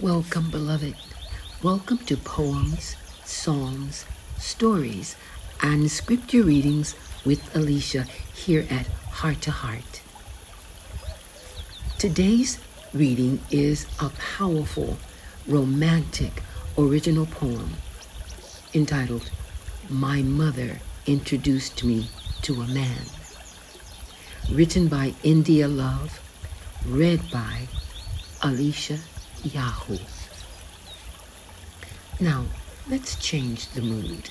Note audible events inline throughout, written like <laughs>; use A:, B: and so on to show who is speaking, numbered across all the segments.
A: Welcome, beloved. Welcome to Poems, Psalms, Stories, and Scripture Readings with Alicia here at Heart to Heart. Today's reading is a powerful, romantic, original poem entitled My Mother Introduced Me to a Man. Written by India Love, read by Alicia Yahoo. Now, let's change the mood.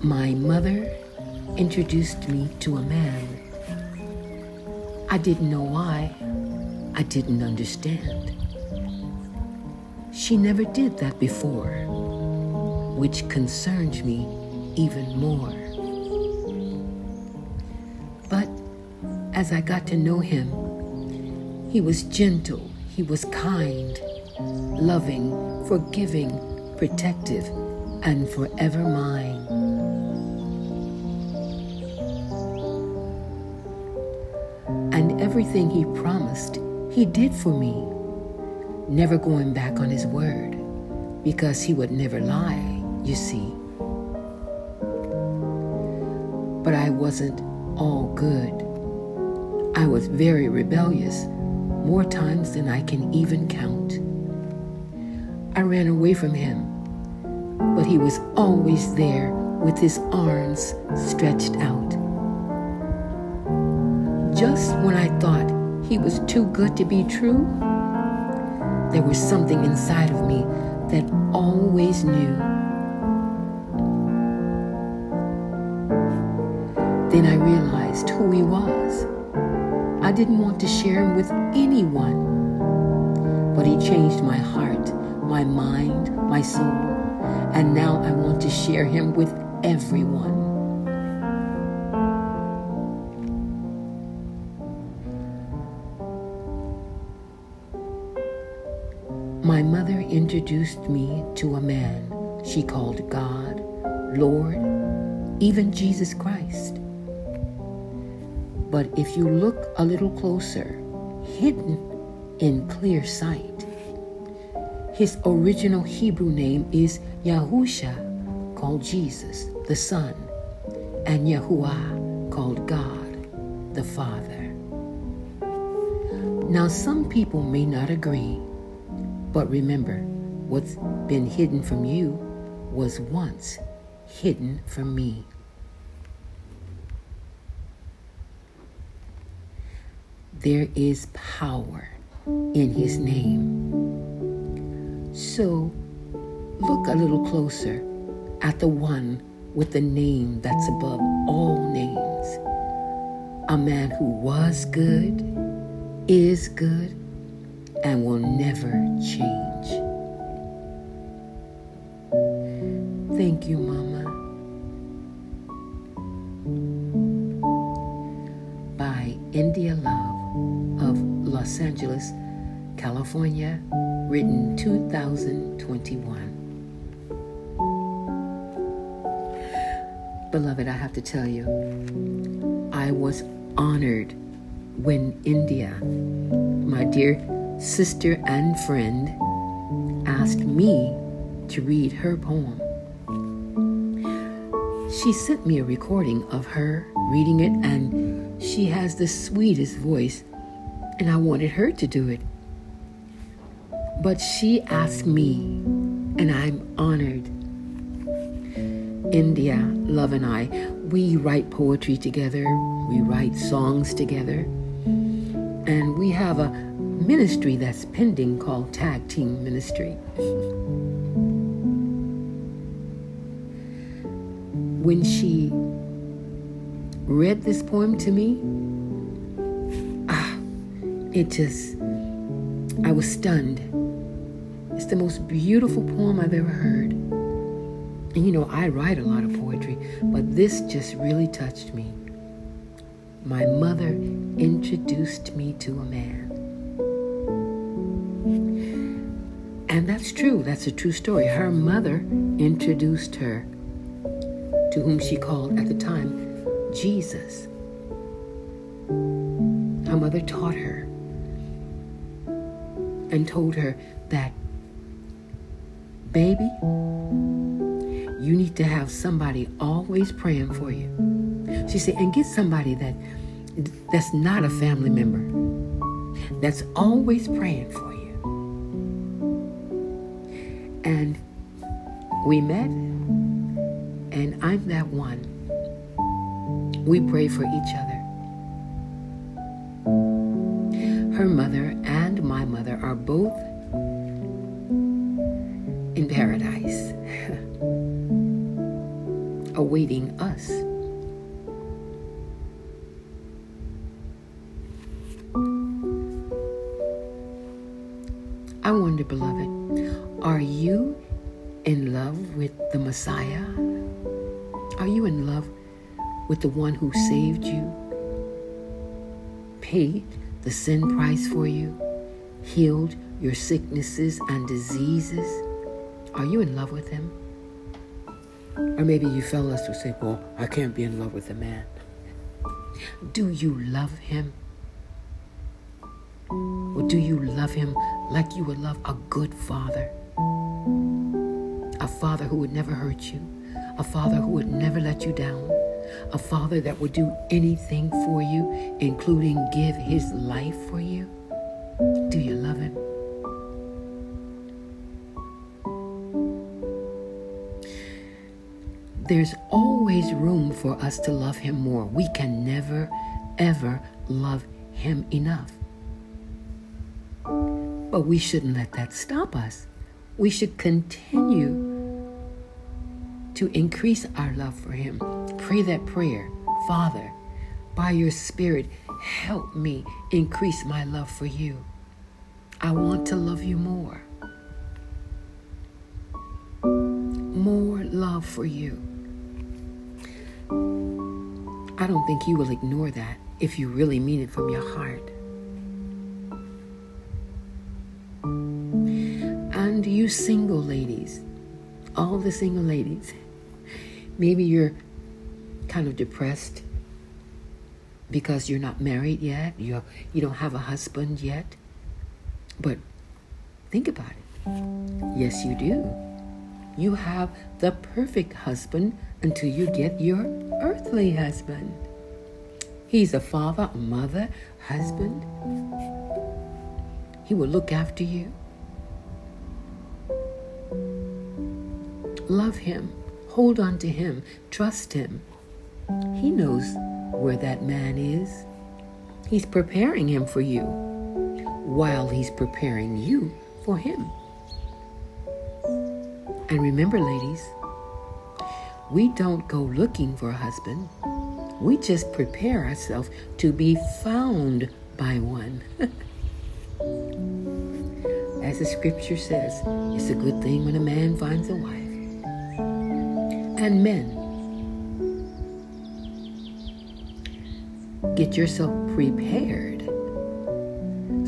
A: My mother introduced me to a man. I didn't know why. I didn't understand. She never did that before, which concerned me even more. But as I got to know him, he was gentle, he was kind, loving, forgiving, protective, and forever mine. And everything he promised, he did for me, never going back on his word, because he would never lie, you see. But I wasn't all good. I was very rebellious, more times than I can even count. I ran away from him, but he was always there with his arms stretched out. Just when I thought he was too good to be true, there was something inside of me that always knew Then I realized who he was. I didn't want to share him with anyone. But he changed my heart, my mind, my soul, and now I want to share him with everyone. My mother introduced me to a man she called God, Lord, even Jesus Christ. But if you look a little closer, hidden in clear sight, his original Hebrew name is Yahusha, called Jesus, the Son, and Yahuwah, called God, the Father. Now, some people may not agree, but remember, what's been hidden from you was once hidden from me. There is power in his name. So look a little closer at the one with the name that's above all names. A man who was good, is good, and will never change. Thank you, Mama. Angeles, California, written 2021. Beloved, I have to tell you, I was honored when India, my dear sister and friend, asked me to read her poem. She sent me a recording of her reading it, and she has the sweetest voice, and I wanted her to do it. But she asked me, and I'm honored. India, Love, and I, we write poetry together, we write songs together, and we have a ministry that's pending called Tag Team Ministry. when she read this poem to me, it just, I was stunned. It's the most beautiful poem I've ever heard. And you know, I write a lot of poetry, but this just really touched me. My mother introduced me to a man. And that's true. That's a true story. Her mother introduced her to whom she called at the time Jesus. Her mother taught her and told her that, baby, you need to have somebody always praying for you. She said, and get somebody that that's not a family member, that's always praying for you. And we met, and I'm that one. We pray for each other. Her mother my mother are both in paradise, <laughs> awaiting us. I wonder, beloved, are you in love with the Messiah? Are you in love with the one who saved you, paid the sin price for you, healed your sicknesses and diseases? Are you in love with him? Or maybe you fellas will say, Well, I can't be in love with a man. Do you love him? Or do you love him like you would love a good father? A father who would never hurt you, a father who would never let you down, a father that would do anything for you, including give his life for you? Do you love him? There's always room for us to love him more. We can never, ever love him enough. But we shouldn't let that stop us. We should continue to increase our love for Him. Pray that prayer Father, by your Spirit, help me increase my love for you. I want to love you more. More love for you. I don't think you will ignore that if you really mean it from your heart. And you single ladies, all the single ladies, maybe you're kind of depressed because you're not married yet, you you don't have a husband yet. But think about it. Yes, you do. You have the perfect husband until you get your earthly husband. He's a father, a mother, husband. He will look after you. Love him. Hold on to him. Trust him. He knows where that man is. He's preparing him for you while he's preparing you for him. And remember, ladies, we don't go looking for a husband. We just prepare ourselves to be found by one. <laughs> As the scripture says, it's a good thing when a man finds a wife. And men, get yourself prepared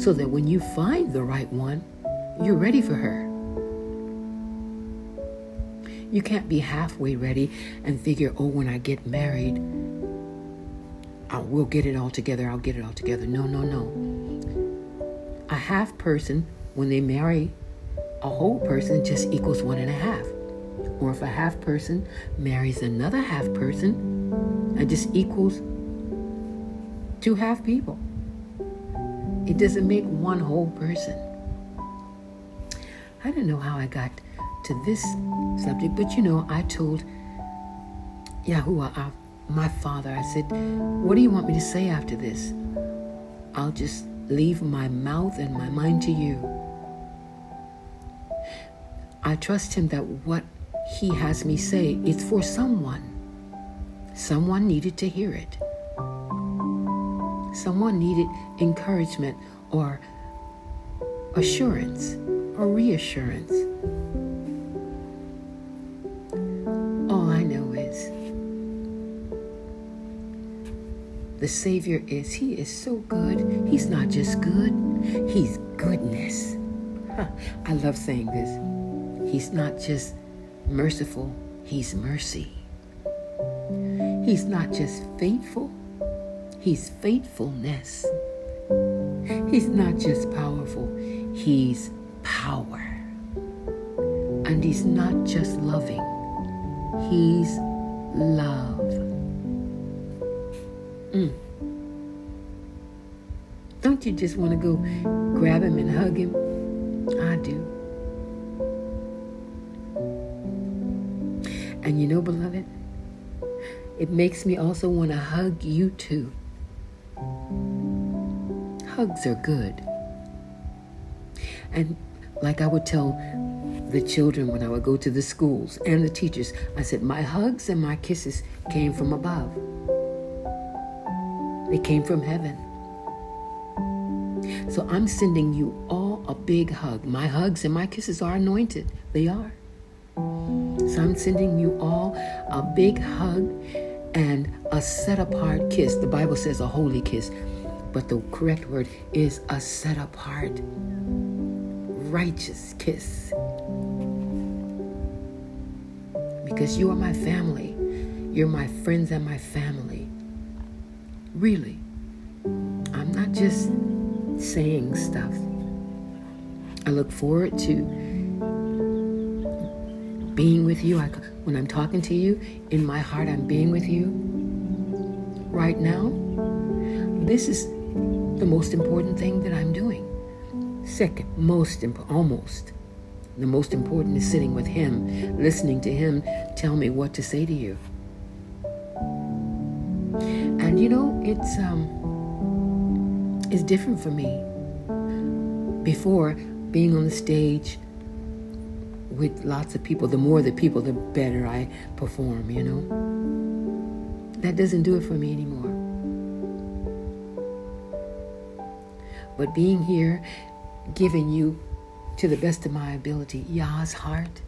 A: so that when you find the right one, you're ready for her. You can't be halfway ready and figure, oh, when I get married, I will get it all together. I'll get it all together. No, no, no. A half person, when they marry a whole person, just equals one and a half. Or if a half person marries another half person, it just equals two half people. It doesn't make one whole person. I don't know how I got to this subject, but you know, I told Yahuwah, our, my father, I said, What do you want me to say after this? I'll just leave my mouth and my mind to you. I trust him that what he has me say is for someone. Someone needed to hear it. Someone needed encouragement or assurance or reassurance. All I know is the Savior is. He is so good. He's not just good, He's goodness. I love saying this. He's not just merciful, He's mercy. He's not just faithful, He's faithfulness. He's not just powerful, He's power. And He's not just loving, He's love. Mm. Don't you just want to go grab him and hug him? I do. And you know, beloved, it makes me also want to hug you too. Hugs are good. And like I would tell the children when I would go to the schools and the teachers, I said, My hugs and my kisses came from above, they came from heaven. So I'm sending you all a big hug. My hugs and my kisses are anointed, they are. So I'm sending you all a big hug and a set apart kiss. The Bible says a holy kiss, but the correct word is a set apart, righteous kiss. Because you are my family, you're my friends and my family. Really. I'm not just saying stuff. I look forward to being with you. I, when I'm talking to you, in my heart, I'm being with you. Right now, this is the most important thing that I'm doing. Second, most imp- almost. The most important is sitting with Him, listening to Him tell me what to say to you. And you know, it's um, it's different for me. Before being on the stage with lots of people, the more the people, the better I perform, you know. That doesn't do it for me anymore. But being here, giving you to the best of my ability Yah's heart,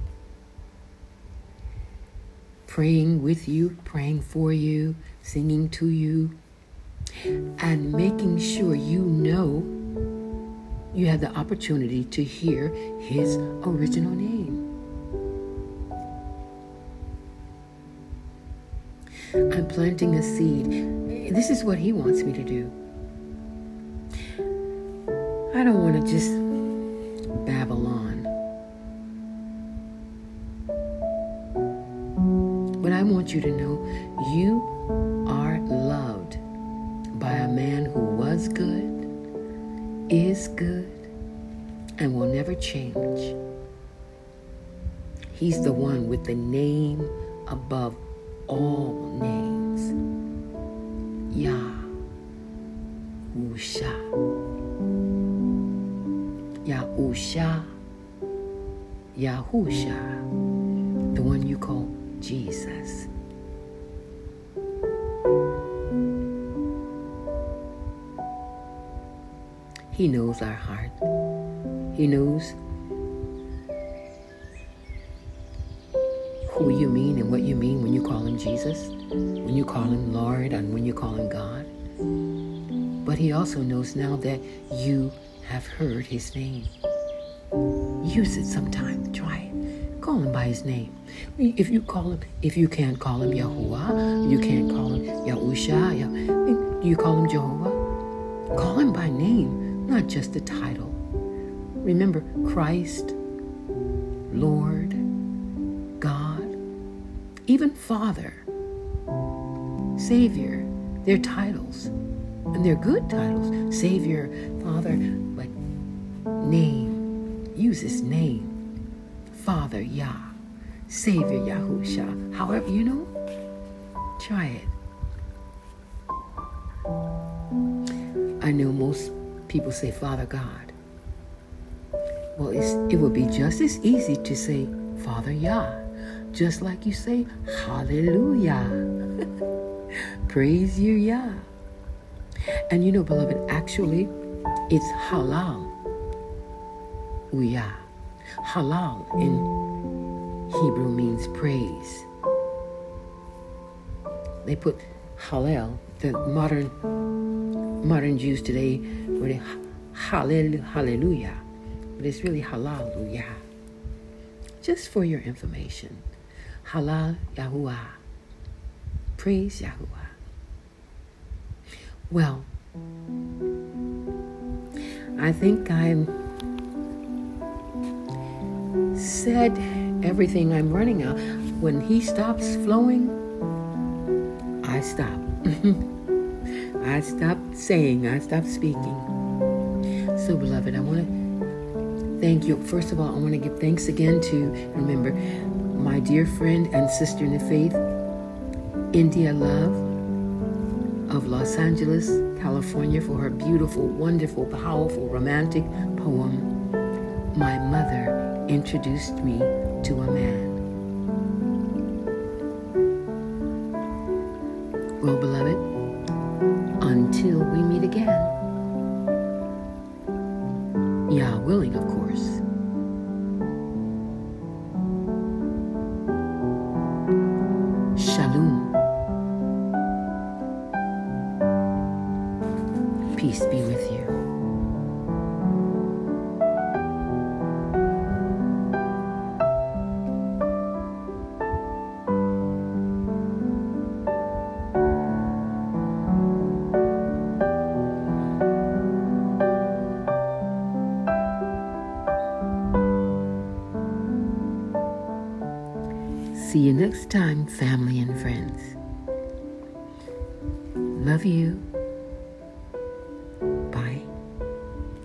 A: praying with you, praying for you, singing to you, and making sure you know you have the opportunity to hear his original name. I'm planting a seed. This is what he wants me to do. I don't want to just babble on. But I want you to know you are loved by a man who was good, is good, and will never change. He's the one with the name above all names. Yah. Usha. Yahusha. The one you call Jesus. He knows our heart. He knows who you mean and what you mean when you call him Jesus, when you call him Lord, and when you call him God. But he also knows now that you have heard his name. Use it sometime. Try it. Call him by his name. If you call him, if you can't call him Yahuwah, you can't call him Yahusha, Yah, you call him Jehovah? Call him by name not just a title. Remember, Christ, Lord, God, even Father, Savior, they're titles. And they're good titles. Savior, Father, but name. Use his name. Father Yah. Savior Yahusha. However, you know, try it. I know most people say Father God. Well, it would be just as easy to say Father Yah, just like you say Hallelujah. <laughs> Praise you, Yah. And you know, beloved, actually, it's halal. Uyah. Halal in Hebrew means praise. They put Hallel, the modern modern Jews today really hallelujah, but it's really hallelujah. Just for your information, halal Yahuwah, Praise Yahuwah. Well, I think I'm said everything I'm running out. When he stops flowing, I stop. <laughs> I stop saying, I stop speaking. So, beloved, I want to thank you. First of all, I want to give thanks again to, remember, my dear friend and sister in the faith, India Love of Los Angeles, California, for her beautiful, wonderful, powerful, romantic poem, My Mother Introduced Me to a Man. Well, beloved, until we meet again, Yah willing, of course. Next time, family and friends. Love you.